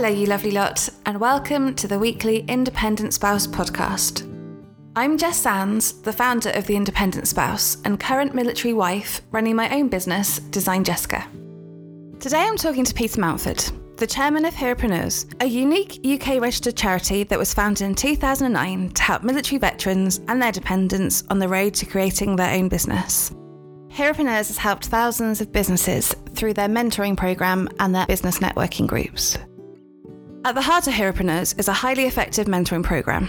Hello, you lovely lot, and welcome to the weekly Independent Spouse podcast. I'm Jess Sands, the founder of The Independent Spouse and current military wife running my own business, Design Jessica. Today I'm talking to Peter Mountford, the chairman of Heropreneurs, a unique UK registered charity that was founded in 2009 to help military veterans and their dependents on the road to creating their own business. Heropreneurs has helped thousands of businesses through their mentoring program and their business networking groups. At the heart of Heropreneurs is a highly effective mentoring program.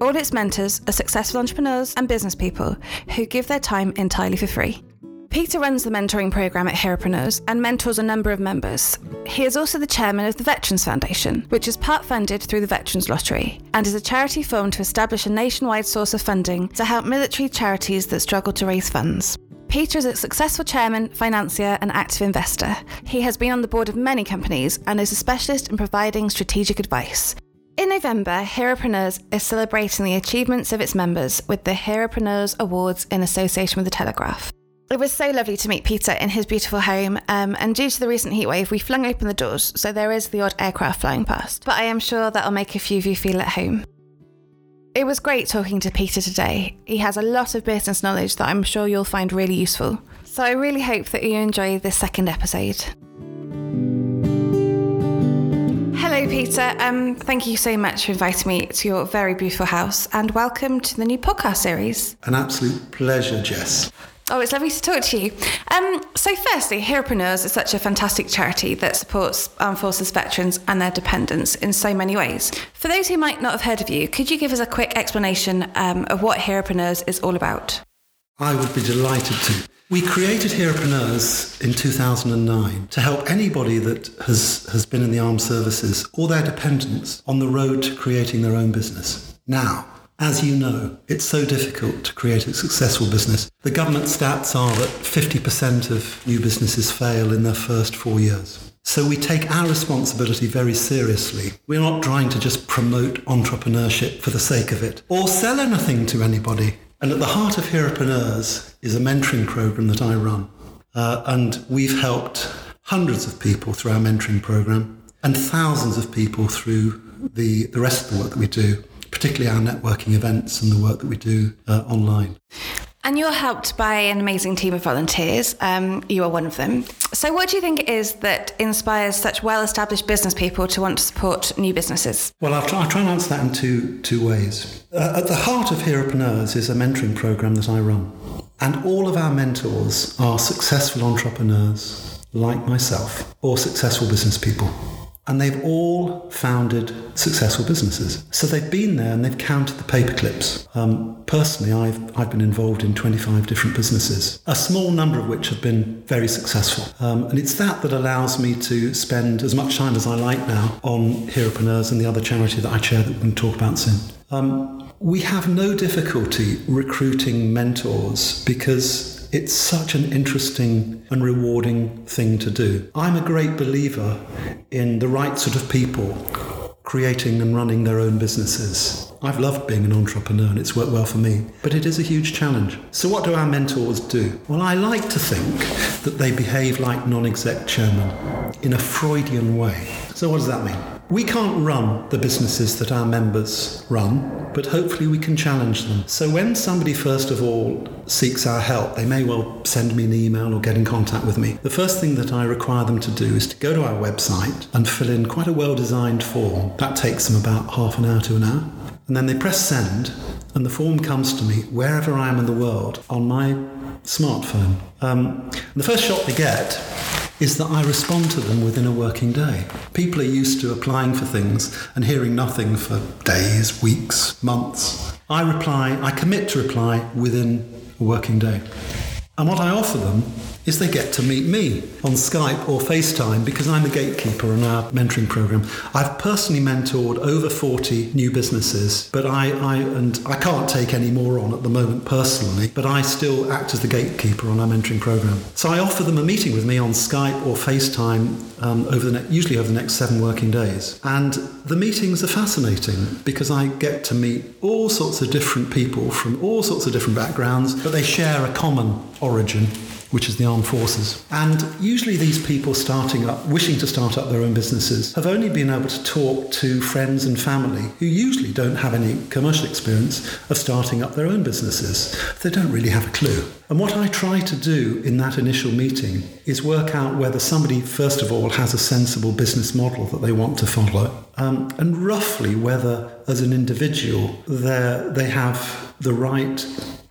All its mentors are successful entrepreneurs and business people who give their time entirely for free. Peter runs the mentoring program at Heropreneurs and mentors a number of members. He is also the chairman of the Veterans Foundation, which is part funded through the Veterans Lottery, and is a charity formed to establish a nationwide source of funding to help military charities that struggle to raise funds. Peter is a successful chairman, financier, and active investor. He has been on the board of many companies and is a specialist in providing strategic advice. In November, Heropreneurs is celebrating the achievements of its members with the Heropreneurs Awards in association with the Telegraph. It was so lovely to meet Peter in his beautiful home, um, and due to the recent heatwave, we flung open the doors, so there is the odd aircraft flying past. But I am sure that'll make a few of you feel at home. It was great talking to Peter today. He has a lot of business knowledge that I'm sure you'll find really useful. So I really hope that you enjoy this second episode. Hello, Peter. Um, thank you so much for inviting me to your very beautiful house and welcome to the new podcast series. An absolute pleasure, Jess. Oh, it's lovely to talk to you. Um, so, firstly, Heropreneurs is such a fantastic charity that supports armed forces veterans and their dependents in so many ways. For those who might not have heard of you, could you give us a quick explanation um, of what Heropreneurs is all about? I would be delighted to. We created Heropreneurs in 2009 to help anybody that has, has been in the armed services or their dependents on the road to creating their own business. Now, as you know, it's so difficult to create a successful business. The government stats are that 50% of new businesses fail in their first four years. So we take our responsibility very seriously. We're not trying to just promote entrepreneurship for the sake of it or sell anything to anybody. And at the heart of Heropreneurs is a mentoring program that I run. Uh, and we've helped hundreds of people through our mentoring program and thousands of people through the, the rest of the work that we do, particularly our networking events and the work that we do uh, online. And you're helped by an amazing team of volunteers. Um, you are one of them. So, what do you think it is that inspires such well established business people to want to support new businesses? Well, I'll try, I'll try and answer that in two, two ways. Uh, at the heart of Heropreneurs is a mentoring program that I run. And all of our mentors are successful entrepreneurs like myself or successful business people. And they've all founded successful businesses. So they've been there and they've counted the paperclips. Um, personally, I've, I've been involved in 25 different businesses, a small number of which have been very successful. Um, and it's that that allows me to spend as much time as I like now on Heropreneurs and the other charity that I chair that we can talk about soon. Um, we have no difficulty recruiting mentors because it's such an interesting and rewarding thing to do. I'm a great believer in the right sort of people creating and running their own businesses. I've loved being an entrepreneur and it's worked well for me, but it is a huge challenge. So, what do our mentors do? Well, I like to think that they behave like non exec chairman in a Freudian way. So, what does that mean? We can't run the businesses that our members run, but hopefully we can challenge them. So when somebody first of all seeks our help, they may well send me an email or get in contact with me. The first thing that I require them to do is to go to our website and fill in quite a well designed form. That takes them about half an hour to an hour. And then they press send, and the form comes to me wherever I am in the world on my smartphone. Um, the first shot they get is that I respond to them within a working day. People are used to applying for things and hearing nothing for days, weeks, months. I reply, I commit to reply within a working day. And what I offer them is they get to meet me on Skype or FaceTime because I'm a gatekeeper on our mentoring program. I've personally mentored over 40 new businesses, but I, I and I can't take any more on at the moment personally, but I still act as the gatekeeper on our mentoring program. So I offer them a meeting with me on Skype or FaceTime um, over the ne- usually over the next seven working days. And the meetings are fascinating because I get to meet all sorts of different people from all sorts of different backgrounds, but they share a common origin which is the armed forces. And usually these people starting up, wishing to start up their own businesses, have only been able to talk to friends and family who usually don't have any commercial experience of starting up their own businesses. They don't really have a clue. And what I try to do in that initial meeting is work out whether somebody, first of all, has a sensible business model that they want to follow, um, and roughly whether, as an individual, they have the right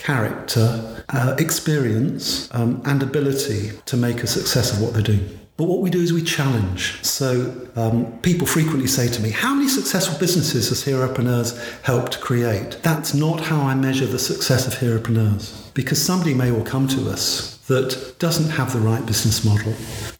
character, uh, experience, um, and ability to make a success of what they're doing. But what we do is we challenge. So um, people frequently say to me, How many successful businesses has Heropreneurs helped create? That's not how I measure the success of Heropreneurs. Because somebody may all come to us that doesn't have the right business model,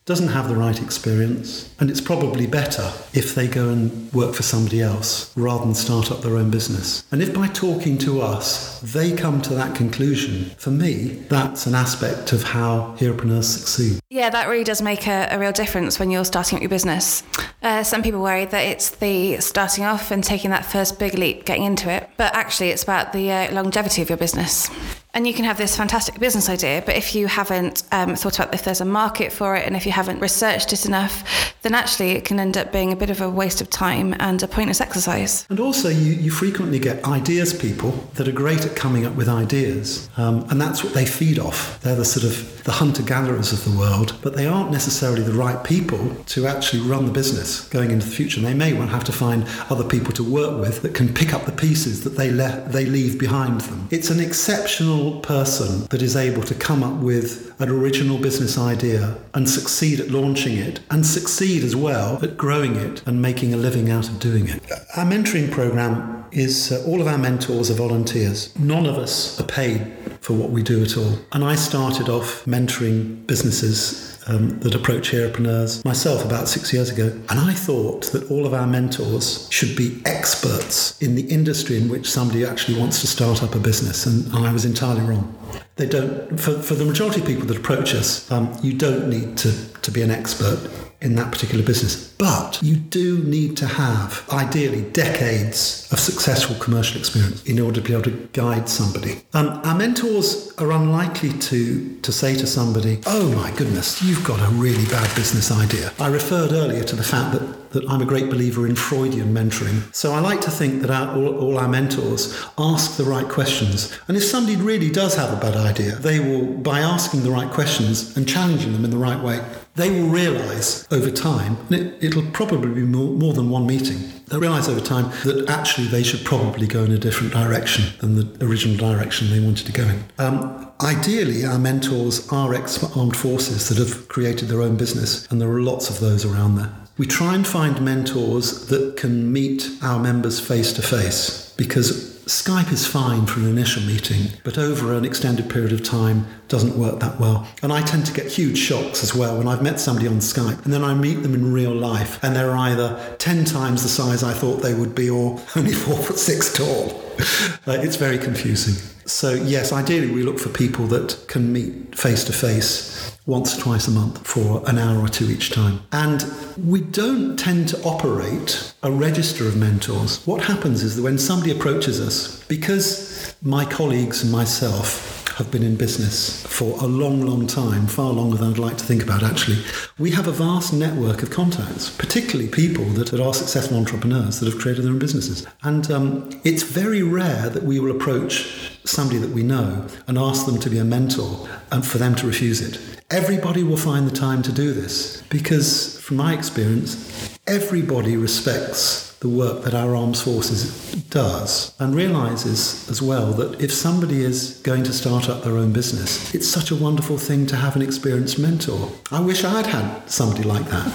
doesn't have the right experience, and it's probably better if they go and work for somebody else rather than start up their own business. And if by talking to us they come to that conclusion, for me, that's an aspect of how Heropreneurs succeed. Yeah, that really does make a, a real difference when you're starting up your business. Uh, some people worry that it's the starting off and taking that first big leap, getting into it, but actually it's about the uh, longevity of your business. And you can have this fantastic business idea, but if you haven't um, thought about if there's a market for it and if you haven't researched it enough, then actually it can end up being a bit of a waste of time and a pointless exercise. And also, you, you frequently get ideas people that are great at coming up with ideas, um, and that's what they feed off. They're the sort of the hunter gatherers of the world, but they aren't necessarily the right people to actually run the business going into the future. And they may well have to find other people to work with that can pick up the pieces that they, le- they leave behind them. It's an exceptional person that is able to come up with an original business idea and succeed at launching it and succeed as well at growing it and making a living out of doing it. Our mentoring program is uh, all of our mentors are volunteers. None of us are paid for what we do at all. And I started off mentoring businesses um, that approach entrepreneurs myself about six years ago. And I thought that all of our mentors should be experts in the industry in which somebody actually wants to start up a business. And I was entirely wrong. They don't, for, for the majority of people that approach us, um, you don't need to, to be an expert in that particular business. But you do need to have, ideally, decades of successful commercial experience in order to be able to guide somebody. Um, our mentors are unlikely to, to say to somebody, Oh my goodness, you've got a really bad business idea. I referred earlier to the fact that, that I'm a great believer in Freudian mentoring. So I like to think that our, all, all our mentors ask the right questions. And if somebody really does have a bad idea, they will, by asking the right questions and challenging them in the right way, they will realize over time, and it, will probably be more, more than one meeting, they'll realize over time that actually they should probably go in a different direction than the original direction they wanted to go in. Um, ideally, our mentors are ex armed forces that have created their own business, and there are lots of those around there. We try and find mentors that can meet our members face to face because Skype is fine for an initial meeting, but over an extended period of time doesn't work that well. And I tend to get huge shocks as well when I've met somebody on Skype and then I meet them in real life and they're either 10 times the size I thought they would be or only four foot six tall. Uh, it's very confusing. So, yes, ideally we look for people that can meet face to face once or twice a month for an hour or two each time. And we don't tend to operate a register of mentors. What happens is that when somebody approaches us, because my colleagues and myself have been in business for a long, long time, far longer than I'd like to think about actually, we have a vast network of contacts, particularly people that are successful entrepreneurs that have created their own businesses. And um, it's very rare that we will approach somebody that we know and ask them to be a mentor and for them to refuse it. Everybody will find the time to do this because, from my experience, everybody respects the work that our armed forces does and realizes as well that if somebody is going to start up their own business, it's such a wonderful thing to have an experienced mentor. I wish I'd had somebody like that.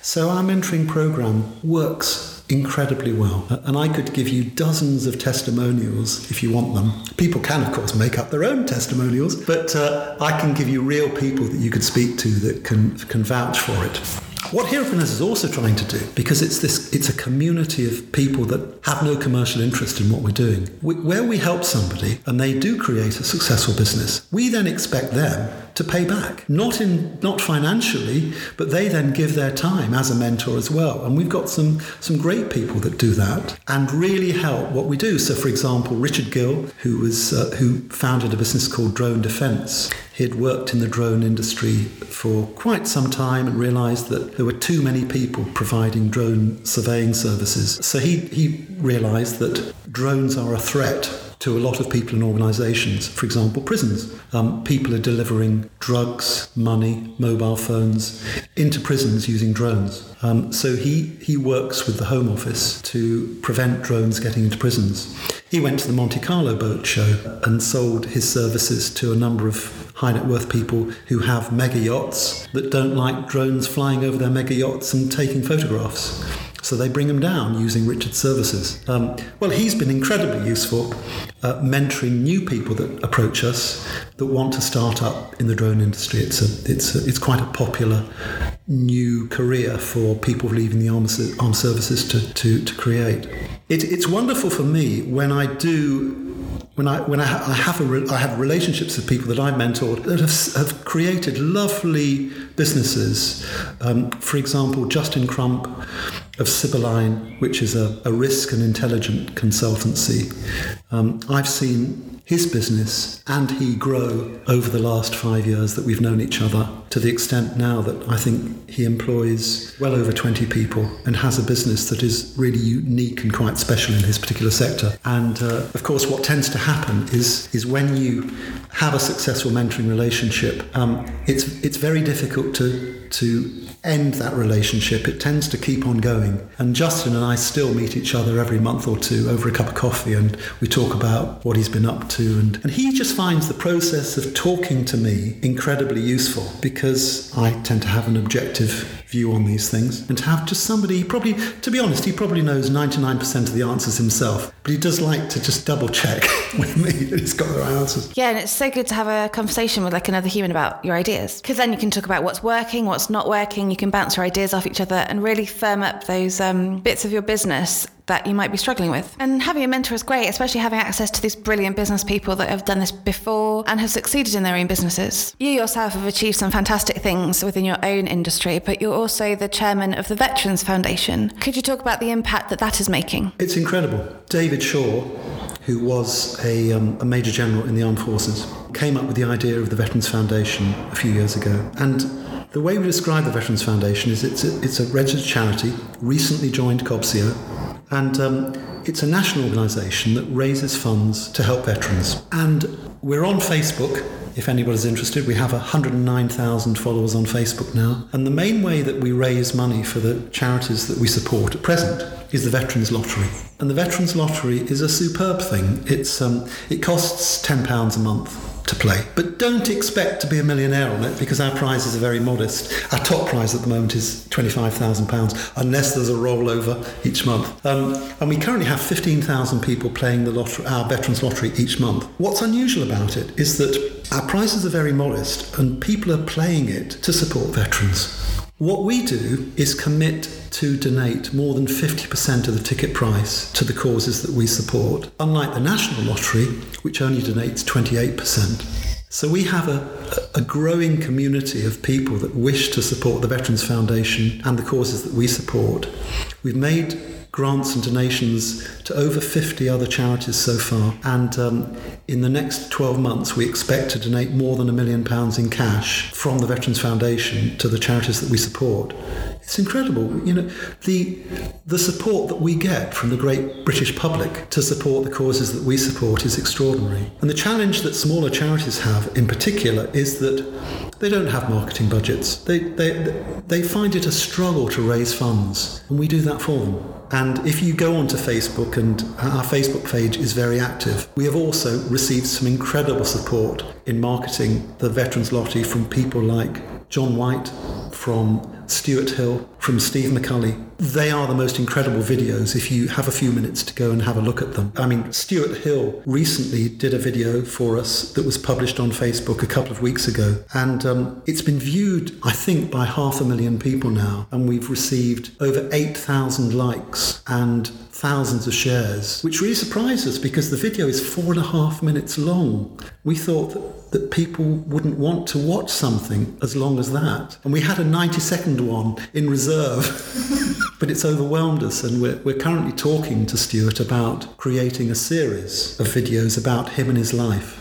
So our mentoring program works incredibly well. And I could give you dozens of testimonials if you want them. People can, of course, make up their own testimonials, but uh, I can give you real people that you could speak to that can, can vouch for it. What Heropreneurs is also trying to do, because it's this, it's a community of people that have no commercial interest in what we're doing. We, where we help somebody and they do create a successful business, we then expect them to pay back. Not in not financially, but they then give their time as a mentor as well. And we've got some some great people that do that and really help what we do. So, for example, Richard Gill, who was uh, who founded a business called Drone Defence. He had worked in the drone industry for quite some time and realised that there were too many people providing drone surveying services. So he, he realised that drones are a threat to a lot of people and organisations. For example, prisons. Um, people are delivering drugs, money, mobile phones into prisons using drones. Um, so he, he works with the Home Office to prevent drones getting into prisons. He went to the Monte Carlo boat show and sold his services to a number of high net worth people who have mega yachts that don't like drones flying over their mega yachts and taking photographs. So they bring them down using Richard's services. Um, well, he's been incredibly useful uh, mentoring new people that approach us that want to start up in the drone industry. It's a, it's a, it's quite a popular new career for people leaving the armed, armed services to, to, to create. It, it's wonderful for me when I do when I when I, ha- I have re- I have relationships with people that I've mentored that have, have created lovely businesses. Um, for example, Justin Crump of Sibylline, which is a, a risk and intelligent consultancy. Um, I've seen his business and he grow over the last five years that we've known each other to the extent now that I think he employs well over 20 people and has a business that is really unique and quite special in his particular sector. And uh, of course, what tends to happen is, is when you have a successful mentoring relationship, um, it's, it's very difficult to, to end that relationship. It tends to keep on going. And Justin and I still meet each other every month or two over a cup of coffee and we talk about what he's been up to. And, and he just finds the process of talking to me incredibly useful because I tend to have an objective view on these things and to have just somebody, probably, to be honest, he probably knows 99% of the answers himself, but he does like to just double check with me that he's got the right answers. Yeah, and it's so good to have a conversation with like another human about your ideas because then you can talk about what's working, what's not working, you can bounce your ideas off each other and really firm up those um, bits of your business that you might be struggling with. And having a mentor is great, especially having access to these brilliant business people that have done this before and have succeeded in their own businesses. You yourself have achieved some fantastic things within your own industry, but you're also the chairman of the Veterans Foundation. Could you talk about the impact that that is making? It's incredible. David Shaw, who was a, um, a major general in the armed forces, came up with the idea of the Veterans Foundation a few years ago. And the way we describe the Veterans Foundation is it's a, it's a registered charity, recently joined Cobseo, and um, it's a national organisation that raises funds to help veterans. And we're on Facebook. If anybody's interested, we have 109,000 followers on Facebook now. And the main way that we raise money for the charities that we support at present is the Veterans Lottery. And the Veterans Lottery is a superb thing. It's, um, it costs £10 a month to play. But don't expect to be a millionaire on it because our prizes are very modest. Our top prize at the moment is £25,000 unless there's a rollover each month. Um, and we currently have 15,000 people playing the lottery, our Veterans Lottery each month. What's unusual about it is that our prizes are very modest and people are playing it to support veterans. What we do is commit to donate more than 50% of the ticket price to the causes that we support, unlike the National Lottery, which only donates 28%. So we have a, a growing community of people that wish to support the Veterans Foundation and the causes that we support. We've made grants and donations to over 50 other charities so far. And um, in the next 12 months, we expect to donate more than a million pounds in cash from the Veterans Foundation to the charities that we support. It's incredible. You know, the, the support that we get from the great British public to support the causes that we support is extraordinary. And the challenge that smaller charities have in particular is that they don't have marketing budgets. They, they, they find it a struggle to raise funds, and we do that for them. And if you go onto Facebook, and our Facebook page is very active, we have also received some incredible support in marketing the Veterans Lottery from people like John White, from Stuart Hill, from Steve McCulley. They are the most incredible videos if you have a few minutes to go and have a look at them. I mean, Stuart Hill recently did a video for us that was published on Facebook a couple of weeks ago, and um, it's been viewed, I think, by half a million people now, and we've received over 8,000 likes and thousands of shares, which really surprised us because the video is four and a half minutes long. We thought that, that people wouldn't want to watch something as long as that. And we had a 90 second one in reserve, but it's overwhelmed us. And we're, we're currently talking to Stuart about creating a series of videos about him and his life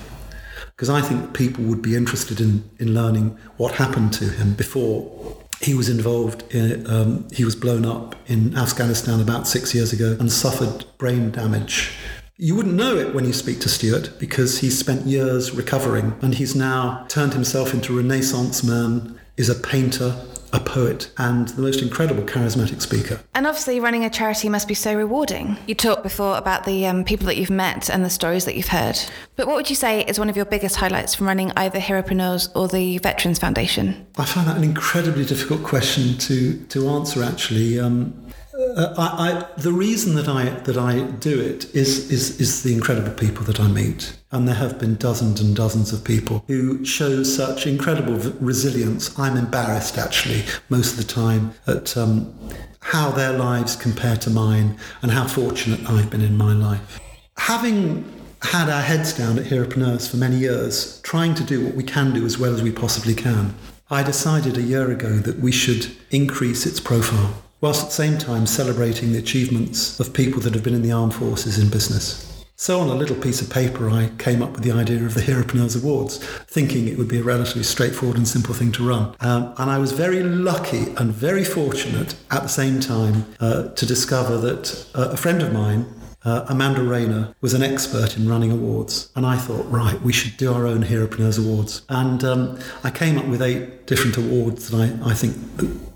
because I think people would be interested in, in learning what happened to him before he was involved in, um, he was blown up in Afghanistan about six years ago and suffered brain damage. You wouldn't know it when you speak to Stuart because he's spent years recovering and he's now turned himself into a renaissance man, is a painter, a poet, and the most incredible charismatic speaker. And obviously, running a charity must be so rewarding. You talked before about the um, people that you've met and the stories that you've heard. But what would you say is one of your biggest highlights from running either Heropreneurs or the Veterans Foundation? I find that an incredibly difficult question to, to answer, actually. Um, uh, I, I, the reason that I that I do it is, is is the incredible people that I meet, and there have been dozens and dozens of people who show such incredible resilience. I'm embarrassed actually most of the time at um, how their lives compare to mine and how fortunate I've been in my life. Having had our heads down at Heropreneurs for many years, trying to do what we can do as well as we possibly can, I decided a year ago that we should increase its profile whilst at the same time celebrating the achievements of people that have been in the armed forces in business. So, on a little piece of paper, I came up with the idea of the Heropreneurs Awards, thinking it would be a relatively straightforward and simple thing to run. Um, and I was very lucky and very fortunate at the same time uh, to discover that uh, a friend of mine, uh, Amanda Rayner was an expert in running awards, and I thought, right, we should do our own Heropreneurs Awards. And um, I came up with eight different awards that I, I think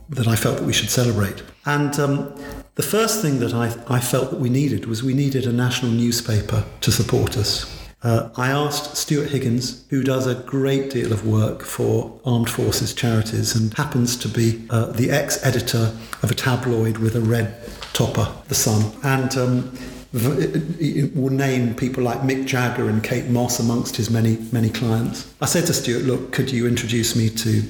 that I felt that we should celebrate. And um, the first thing that I, I felt that we needed was we needed a national newspaper to support us. Uh, I asked Stuart Higgins, who does a great deal of work for armed forces charities and happens to be uh, the ex editor of a tabloid with a red topper, The Sun. And um, will name people like Mick Jagger and Kate Moss amongst his many, many clients. I said to Stuart, look, could you introduce me to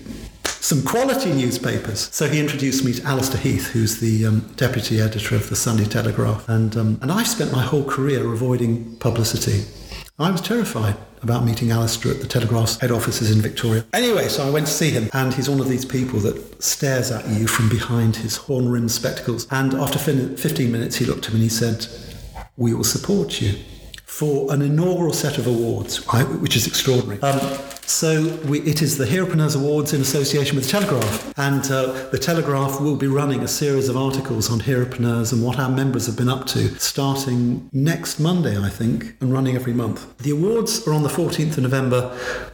some quality newspapers. So he introduced me to Allister Heath, who's the um, deputy editor of the Sunday Telegraph. And, um, and I've spent my whole career avoiding publicity. I was terrified about meeting Alastair at the Telegraph's head offices in Victoria. Anyway, so I went to see him, and he's one of these people that stares at you from behind his horn rimmed spectacles. And after 15 minutes, he looked at me and he said, We will support you for an inaugural set of awards, which is extraordinary. Um, so we, it is the Heropreneurs Awards in association with the Telegraph, and uh, the Telegraph will be running a series of articles on Heropreneurs and what our members have been up to, starting next Monday, I think, and running every month. The awards are on the 14th of November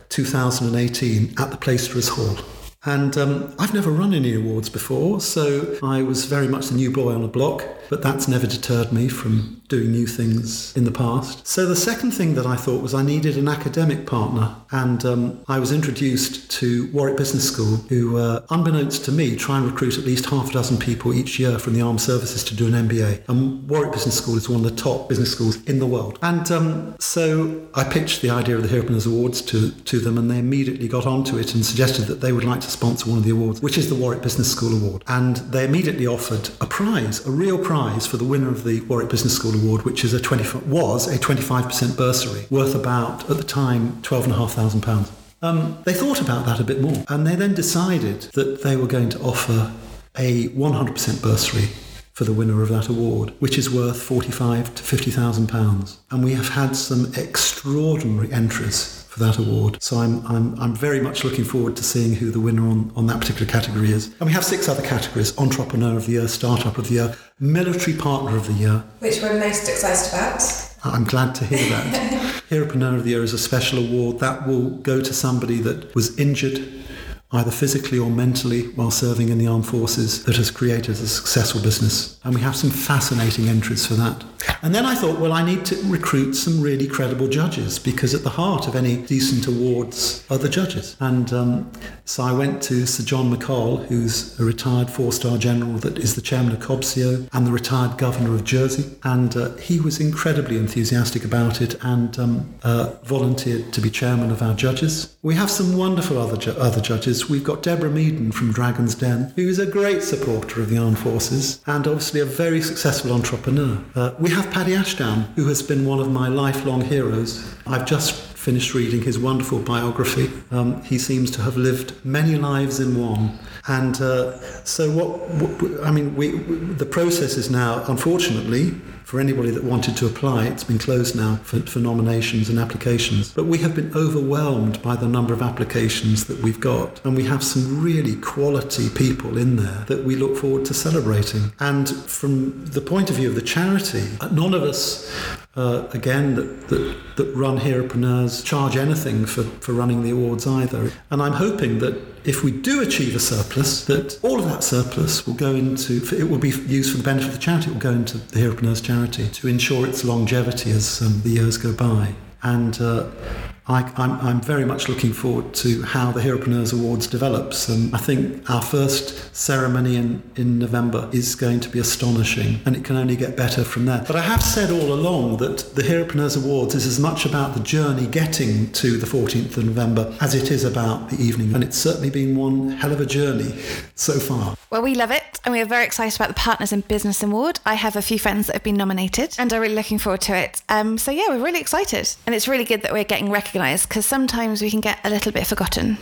2018 at the Plaisterers Hall. And um, I've never run any awards before, so I was very much the new boy on the block, but that's never deterred me from doing new things in the past. So the second thing that I thought was I needed an academic partner, and um, I was introduced to Warwick Business School, who, uh, unbeknownst to me, try and recruit at least half a dozen people each year from the armed services to do an MBA. And Warwick Business School is one of the top business schools in the world. And um, so I pitched the idea of the Heropreneurs Awards to, to them, and they immediately got onto it and suggested that they would like to sponsor one of the awards, which is the Warwick Business School Award. And they immediately offered a prize, a real prize for the winner of the Warwick Business School Award, which is a 20, was a 25% bursary worth about, at the time, £12,500. Um, they thought about that a bit more and they then decided that they were going to offer a 100% bursary for the winner of that award, which is worth 45 to 50,000 pounds. And we have had some extraordinary entries for that award. So I'm, I'm, I'm very much looking forward to seeing who the winner on, on that particular category is. And we have six other categories Entrepreneur of the Year, Startup of the Year, Military Partner of the Year. Which we're most excited about. I'm glad to hear that. Heropreneur of the Year is a special award that will go to somebody that was injured either physically or mentally while serving in the armed forces that has created a successful business. And we have some fascinating entries for that. And then I thought, well, I need to recruit some really credible judges because at the heart of any decent awards are the judges. And um, so I went to Sir John McColl, who's a retired four-star general that is the chairman of Cobseo and the retired governor of Jersey. And uh, he was incredibly enthusiastic about it and um, uh, volunteered to be chairman of our judges. We have some wonderful other, ju- other judges we've got Deborah Meaden from Dragon's Den, who is a great supporter of the armed forces and obviously a very successful entrepreneur. Uh, we have Paddy Ashdown, who has been one of my lifelong heroes. I've just finished reading his wonderful biography. Um, he seems to have lived many lives in one. And uh, so, what, what, I mean, we, the process is now, unfortunately, for anybody that wanted to apply, it's been closed now for, for nominations and applications. But we have been overwhelmed by the number of applications that we've got. And we have some really quality people in there that we look forward to celebrating. And from the point of view of the charity, none of us uh, again, that, that, that run Heropreneurs charge anything for, for running the awards either. And I'm hoping that if we do achieve a surplus, that all of that surplus will go into, it will be used for the benefit of the charity, it will go into the Heropreneurs charity to ensure its longevity as um, the years go by. And uh, I, am very much looking forward to how the Heropreneurs Awards develops. And I think our first ceremony in, in November is going to be astonishing, and it can only get better from there. But I have said all along that the Heropreneurs Awards is as much about the journey getting to the 14th of November as it is about the evening. And it's certainly been one hell of a journey so far. Well, we love it, and we are very excited about the Partners in Business Award. I have a few friends that have been nominated, and are really looking forward to it. Um, so, yeah, we're really excited. And it's really good that we're getting recognised because sometimes we can get a little bit forgotten.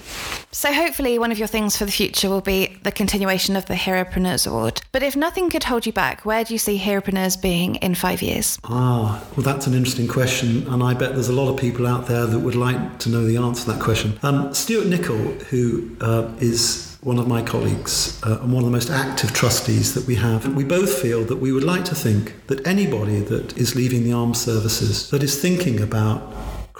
So, hopefully, one of your things for the future will be the continuation of the Heropreneurs Award. But if nothing could hold you back, where do you see Heropreneurs being in five years? Ah, well, that's an interesting question, and I bet there's a lot of people out there that would like to know the answer to that question. Um, Stuart Nicholl, who uh, is one of my colleagues uh, and one of the most active trustees that we have. We both feel that we would like to think that anybody that is leaving the armed services that is thinking about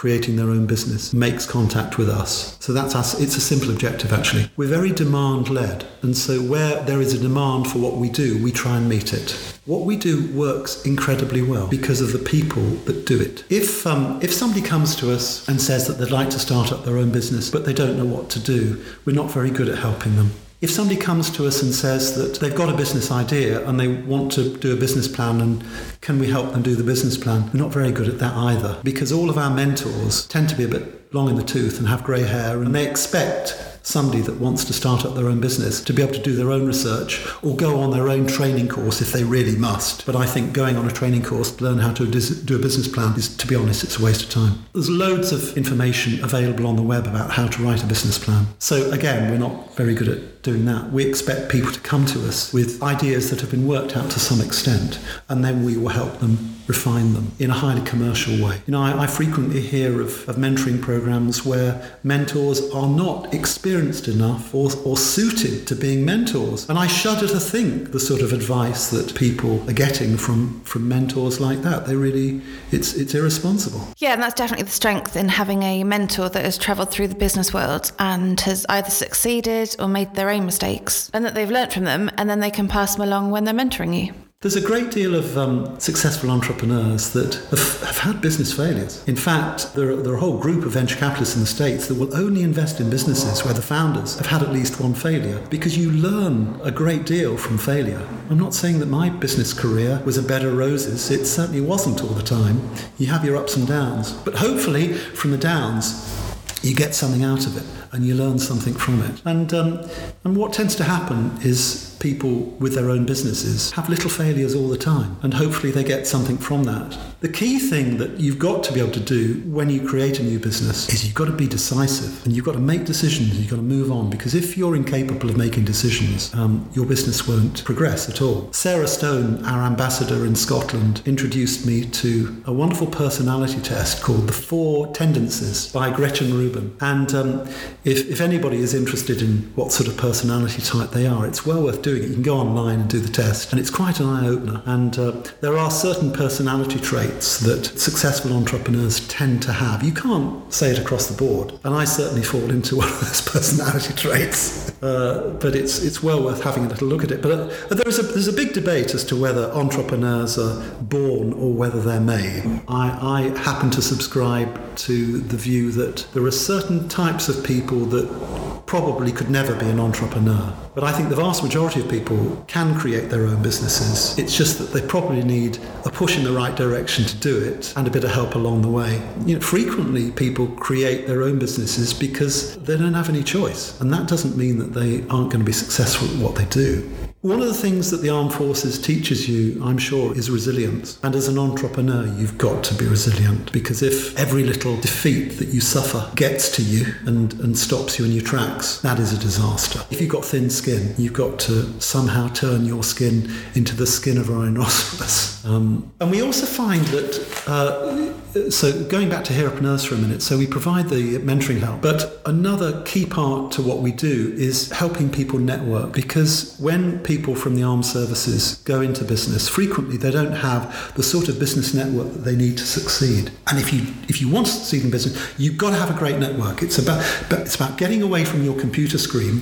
creating their own business makes contact with us. So that's us. It's a simple objective, actually. We're very demand led. And so where there is a demand for what we do, we try and meet it. What we do works incredibly well because of the people that do it. If, um, if somebody comes to us and says that they'd like to start up their own business, but they don't know what to do, we're not very good at helping them. If somebody comes to us and says that they've got a business idea and they want to do a business plan and can we help them do the business plan, we're not very good at that either because all of our mentors tend to be a bit long in the tooth and have grey hair and they expect somebody that wants to start up their own business to be able to do their own research or go on their own training course if they really must. But I think going on a training course to learn how to do a business plan is, to be honest, it's a waste of time. There's loads of information available on the web about how to write a business plan. So again, we're not very good at doing that. We expect people to come to us with ideas that have been worked out to some extent, and then we will help them refine them in a highly commercial way. You know, I, I frequently hear of, of, mentoring programs where mentors are not experienced enough or, or suited to being mentors. And I shudder to think the sort of advice that people are getting from, from mentors like that. They really, it's, it's irresponsible. Yeah, and that's definitely the strength in having a mentor that has travelled through the business world and has either succeeded or made their own mistakes and that they've learnt from them and then they can pass them along when they're mentoring you. There's a great deal of um, successful entrepreneurs that have, have, had business failures. In fact, there are, there are, a whole group of venture capitalists in the States that will only invest in businesses where the founders have had at least one failure because you learn a great deal from failure. I'm not saying that my business career was a bed of roses, it certainly wasn't all the time. You have your ups and downs, but hopefully from the downs, you get something out of it and you learn something from it. And, um, and what tends to happen is people with their own businesses have little failures all the time, and hopefully they get something from that. The key thing that you've got to be able to do when you create a new business is you've got to be decisive and you've got to make decisions, and you've got to move on, because if you're incapable of making decisions, um, your business won't progress at all. Sarah Stone, our ambassador in Scotland, introduced me to a wonderful personality test called The Four Tendencies by Gretchen Rubin. And um, if, if anybody is interested in what sort of personality type they are, it's well worth doing it. You can go online and do the test, and it's quite an eye opener. And uh, there are certain personality traits that successful entrepreneurs tend to have. You can't say it across the board, and I certainly fall into one of those personality traits. Uh, but it's it's well worth having a little look at it. But uh, there is a there's a big debate as to whether entrepreneurs are born or whether they're made. I, I happen to subscribe to the view that there are certain types of people that probably could never be an entrepreneur. But I think the vast majority of people can create their own businesses. It's just that they probably need a push in the right direction to do it and a bit of help along the way. You know, frequently people create their own businesses because they don't have any choice. And that doesn't mean that they aren't going to be successful at what they do. One of the things that the armed forces teaches you, I'm sure, is resilience. And as an entrepreneur, you've got to be resilient because if every little defeat that you suffer gets to you and, and stops you in your tracks, that is a disaster. If you've got thin skin, you've got to somehow turn your skin into the skin of a rhinoceros. Um, and we also find that uh, so going back to Heropreneurs for a minute, so we provide the mentoring help, but another key part to what we do is helping people network because when from the armed services go into business, frequently they don't have the sort of business network that they need to succeed. And if you if you want to succeed in business, you've got to have a great network. It's about it's about getting away from your computer screen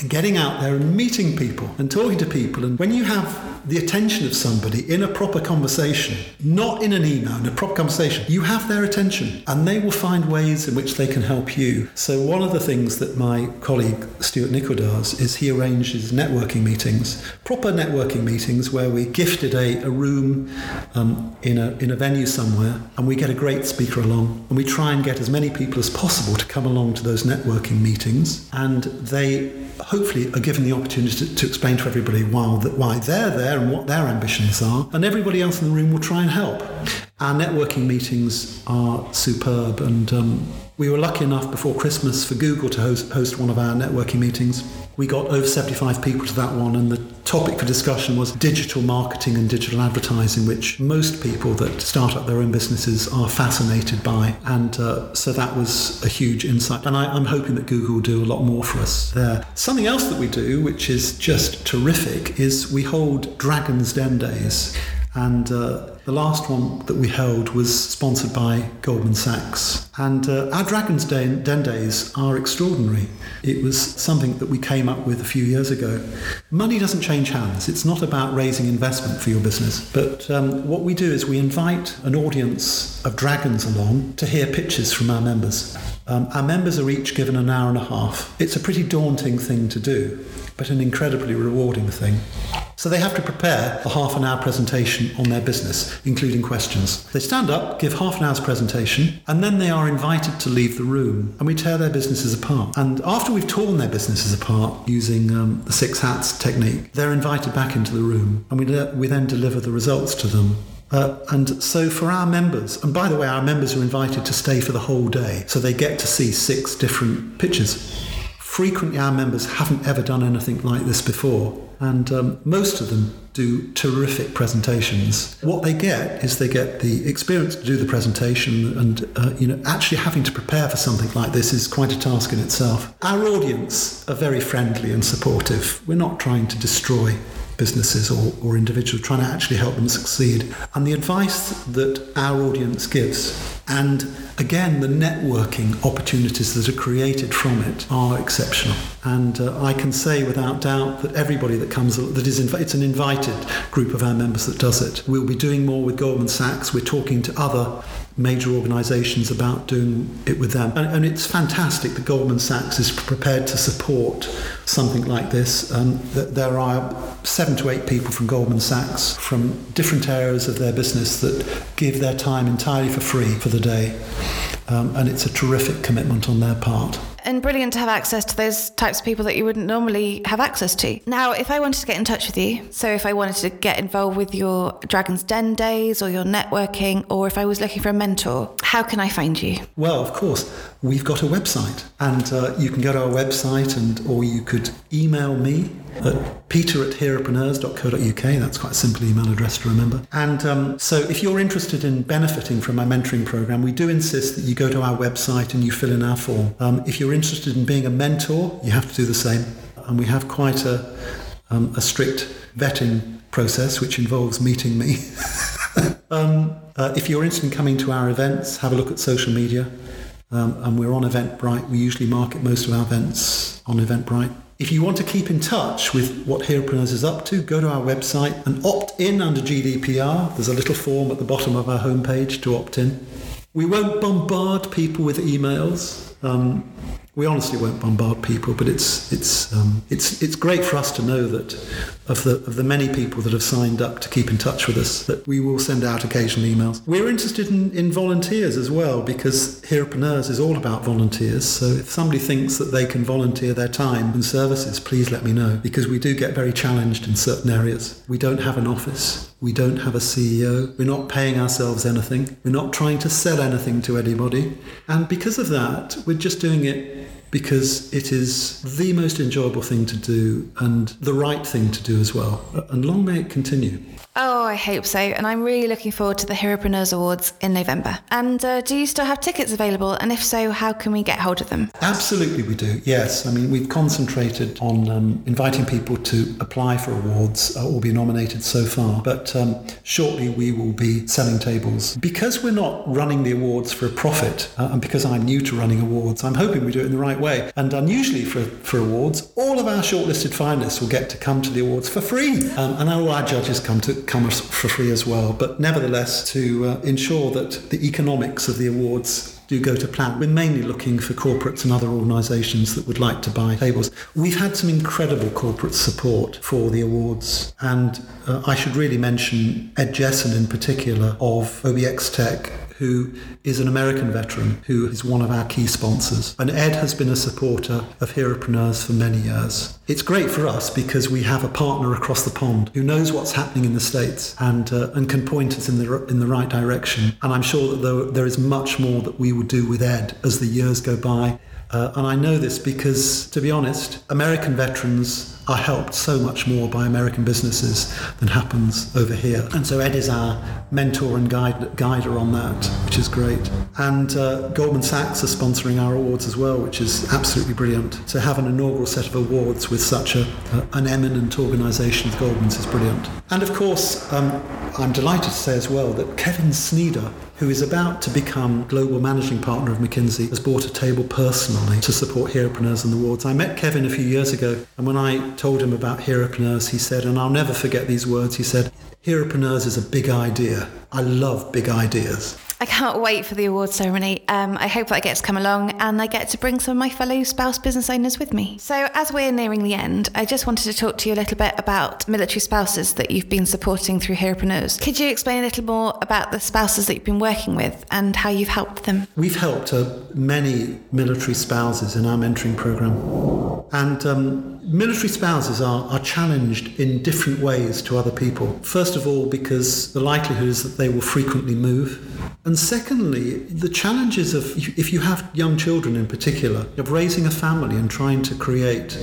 and getting out there and meeting people and talking to people. And when you have the attention of somebody in a proper conversation, not in an email, in a proper conversation, you have their attention and they will find ways in which they can help you. So, one of the things that my colleague Stuart Nichol does is he arranges networking meetings, proper networking meetings where we gifted a, a room um, in, a, in a venue somewhere and we get a great speaker along and we try and get as many people as possible to come along to those networking meetings and they hopefully are given the opportunity to, to explain to everybody why, why they're there and what their ambitions are, and everybody else in the room will try and help. Our networking meetings are superb, and um, we were lucky enough before Christmas for Google to host, host one of our networking meetings. We got over 75 people to that one, and the topic for discussion was digital marketing and digital advertising, which most people that start up their own businesses are fascinated by. And uh, so that was a huge insight. And I, am hoping that Google will do a lot more for us there. Something else that we do, which is just terrific, is we hold Dragon's Den Days. And uh, the last one that we held was sponsored by Goldman Sachs. And uh, our Dragon's Den, Den Days are extraordinary. It was something that we came up with a few years ago. Money doesn't change hands. It's not about raising investment for your business. But um, what we do is we invite an audience of dragons along to hear pitches from our members. Um, our members are each given an hour and a half. It's a pretty daunting thing to do, but an incredibly rewarding thing. So they have to prepare a half an hour presentation on their business, including questions. They stand up, give half an hour's presentation, and then they are invited to leave the room, and we tear their businesses apart. And after we've torn their businesses apart using um, the six hats technique, they're invited back into the room, and we, we then deliver the results to them. Uh, and so for our members, and by the way, our members are invited to stay for the whole day, so they get to see six different pictures. Frequently, our members haven't ever done anything like this before, and um, most of them do terrific presentations. What they get is they get the experience to do the presentation, and uh, you know, actually having to prepare for something like this is quite a task in itself. Our audience are very friendly and supportive. We're not trying to destroy businesses or, or individuals, trying to actually help them succeed. And the advice that our audience gives, and again, the networking opportunities that are created from it are exceptional. And uh, I can say without doubt that everybody that comes, that is, inv- it's an invited group of our members that does it. We'll be doing more with Goldman Sachs. We're talking to other major organisations about doing it with them. And, and, it's fantastic that Goldman Sachs is prepared to support something like this. Um, there are seven to eight people from Goldman Sachs from different areas of their business that give their time entirely for free for the day. Um, and it's a terrific commitment on their part and brilliant to have access to those types of people that you wouldn't normally have access to. Now, if I wanted to get in touch with you, so if I wanted to get involved with your Dragon's Den days or your networking, or if I was looking for a mentor, how can I find you? Well, of course, we've got a website, and uh, you can go to our website, and or you could email me at peter at heropreneurs.co.uk. That's quite a simple email address to remember. And um, so if you're interested in benefiting from my mentoring program, we do insist that you go to our website and you fill in our form. Um, if you're interested in being a mentor, you have to do the same. And we have quite a, um, a strict vetting process, which involves meeting me. um, uh, if you're interested in coming to our events, have a look at social media. Um, and we're on Eventbrite. We usually market most of our events on Eventbrite. If you want to keep in touch with what Heropreneurs is up to, go to our website and opt in under GDPR. There's a little form at the bottom of our homepage to opt in. We won't bombard people with emails. Um, We honestly won't bombard people, but it's it's um, it's it's great for us to know that of the of the many people that have signed up to keep in touch with us, that we will send out occasional emails. We're interested in, in volunteers as well because Heropreneurs is all about volunteers. So if somebody thinks that they can volunteer their time and services, please let me know because we do get very challenged in certain areas. We don't have an office. We don't have a CEO. We're not paying ourselves anything. We're not trying to sell anything to anybody. And because of that, we're just doing it because it is the most enjoyable thing to do and the right thing to do as well. And long may it continue. Oh, I hope so. And I'm really looking forward to the Heropreneurs Awards in November. And uh, do you still have tickets available? And if so, how can we get hold of them? Absolutely, we do. Yes. I mean, we've concentrated on um, inviting people to apply for awards uh, or be nominated so far. But um, shortly, we will be selling tables. Because we're not running the awards for a profit, uh, and because I'm new to running awards, I'm hoping we do it in the right way. And unusually for, for awards, all of our shortlisted finalists will get to come to the awards for free. Um, and all our judges come to come for free as well. But nevertheless, to uh, ensure that the economics of the awards do go to plan. We're mainly looking for corporates and other organisations that would like to buy tables. We've had some incredible corporate support for the awards, and uh, I should really mention Ed Jessen in particular of OBX Tech who is an American veteran who is one of our key sponsors. And Ed has been a supporter of Heropreneurs for many years. It's great for us because we have a partner across the pond who knows what's happening in the States and, uh, and can point us in the, in the right direction. And I'm sure that there, there is much more that we will do with Ed as the years go by. Uh, and I know this because, to be honest, American veterans are helped so much more by American businesses than happens over here. And so Ed is our mentor and guide, guider on that, which is great. And uh, Goldman Sachs are sponsoring our awards as well, which is absolutely brilliant. To have an inaugural set of awards with such a, uh, an eminent organisation as Goldman's is brilliant. And of course, um, I'm delighted to say as well that Kevin Sneader, who is about to become global managing partner of McKinsey, has bought a table personally to support Heropreneurs and the Wards. I met Kevin a few years ago, and when I told him about Heropreneurs, he said, and I'll never forget these words, he said, Heropreneurs is a big idea. I love big ideas. I can't wait for the award ceremony. Um, I hope that I get to come along and I get to bring some of my fellow spouse business owners with me. So, as we're nearing the end, I just wanted to talk to you a little bit about military spouses that you've been supporting through Heropreneurs. Could you explain a little more about the spouses that you've been working with and how you've helped them? We've helped uh, many military spouses in our mentoring program. And um, military spouses are, are challenged in different ways to other people. First of all, because the likelihood is that they will frequently move. And secondly, the challenges of, if you have young children in particular, of raising a family and trying to create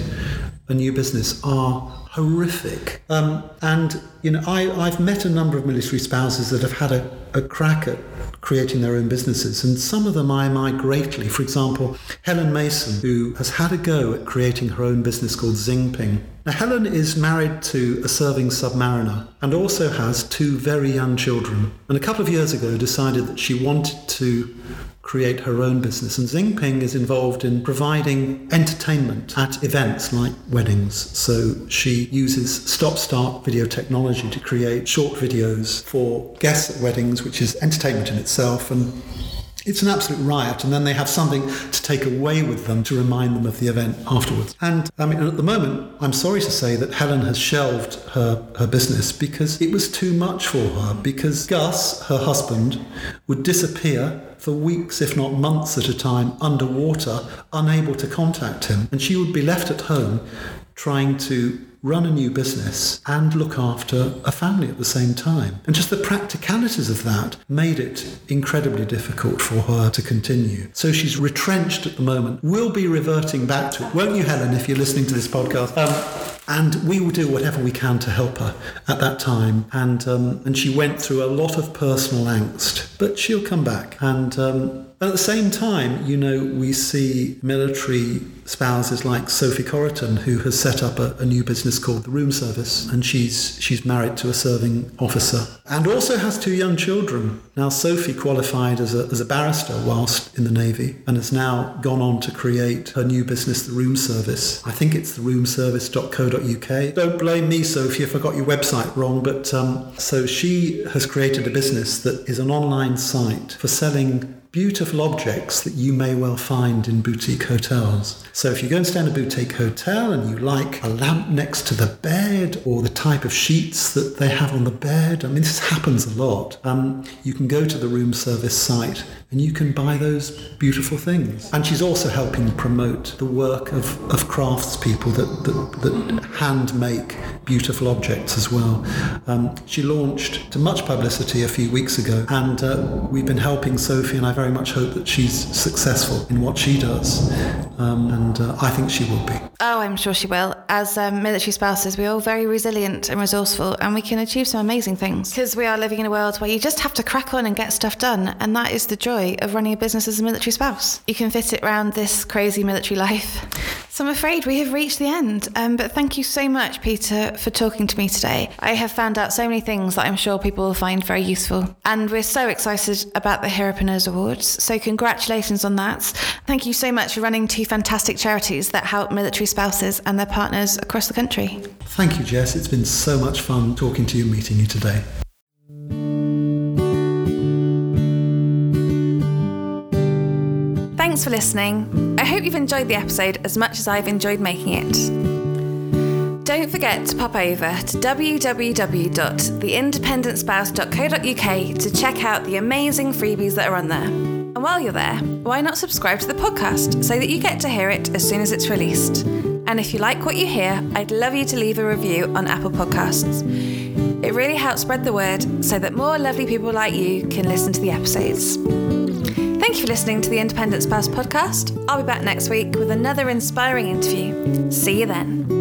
a new business are horrific. Um, and, you know, I, I've met a number of military spouses that have had a, a crack at creating their own businesses. And some of them I admire greatly. For example, Helen Mason, who has had a go at creating her own business called Xingping. Now, Helen is married to a serving submariner and also has two very young children. And a couple of years ago decided that she wanted to create her own business. And Xingping is involved in providing entertainment at events like weddings. So she uses stop start video technology to create short videos for guests at weddings, which is entertainment in itself. And it's an absolute riot, and then they have something to take away with them to remind them of the event afterwards. And I mean, at the moment, I'm sorry to say that Helen has shelved her, her business because it was too much for her. Because Gus, her husband, would disappear for weeks, if not months at a time, underwater, unable to contact him. And she would be left at home trying to run a new business and look after a family at the same time. And just the practicalities of that made it incredibly difficult for her to continue. So she's retrenched at the moment. We'll be reverting back to it, won't you, Helen, if you're listening to this podcast? Um, and we will do whatever we can to help her at that time. And um, and she went through a lot of personal angst, but she'll come back. And um, at the same time, you know, we see military spouses like Sophie Corriton, who has set up a, a, new business called the Room Service, and she's she's married to a serving officer, and also has two young children. Now, Sophie qualified as a, as a barrister whilst in the Navy, and has now gone on to create her new business, the Room Service. I think it's the roomservice.co.uk. Don't blame me, Sophie, if I got your website wrong, but um, so she has created a business that is an online site for selling beautiful objects that you may well find in boutique hotels. So if you go and stay in a boutique hotel and you like a lamp next to the bed or the type of sheets that they have on the bed, I mean, this happens a lot. Um, you can go to the room service site and you can buy those beautiful things. And she's also helping promote the work of, of craftspeople that, that, that hand make beautiful objects as well. Um, she launched to much publicity a few weeks ago, and uh, we've been helping Sophie, and I very much hope that she's successful in what she does. Um, and uh, I think she will be. Oh, I'm sure she will. As um, military spouses, we're all very resilient and resourceful, and we can achieve some amazing things. Because we are living in a world where you just have to crack on and get stuff done, and that is the joy of running a business as a military spouse. You can fit it around this crazy military life. So I'm afraid we have reached the end. Um, but thank you so much, Peter, for talking to me today. I have found out so many things that I'm sure people will find very useful. And we're so excited about the Heropreneurs Awards. So congratulations on that. Thank you so much for running two fantastic charities that help military spouses and their partners across the country. Thank you, Jess. It's been so much fun talking to you and meeting you today. Thanks for listening. I hope you've enjoyed the episode as much as I've enjoyed making it. Don't forget to pop over to www.theindependentspouse.co.uk to check out the amazing freebies that are on there. And while you're there, why not subscribe to the podcast so that you get to hear it as soon as it's released? And if you like what you hear, I'd love you to leave a review on Apple Podcasts. It really helps spread the word so that more lovely people like you can listen to the episodes. Thank you for listening to the Independent Spouse podcast. I'll be back next week with another inspiring interview. See you then.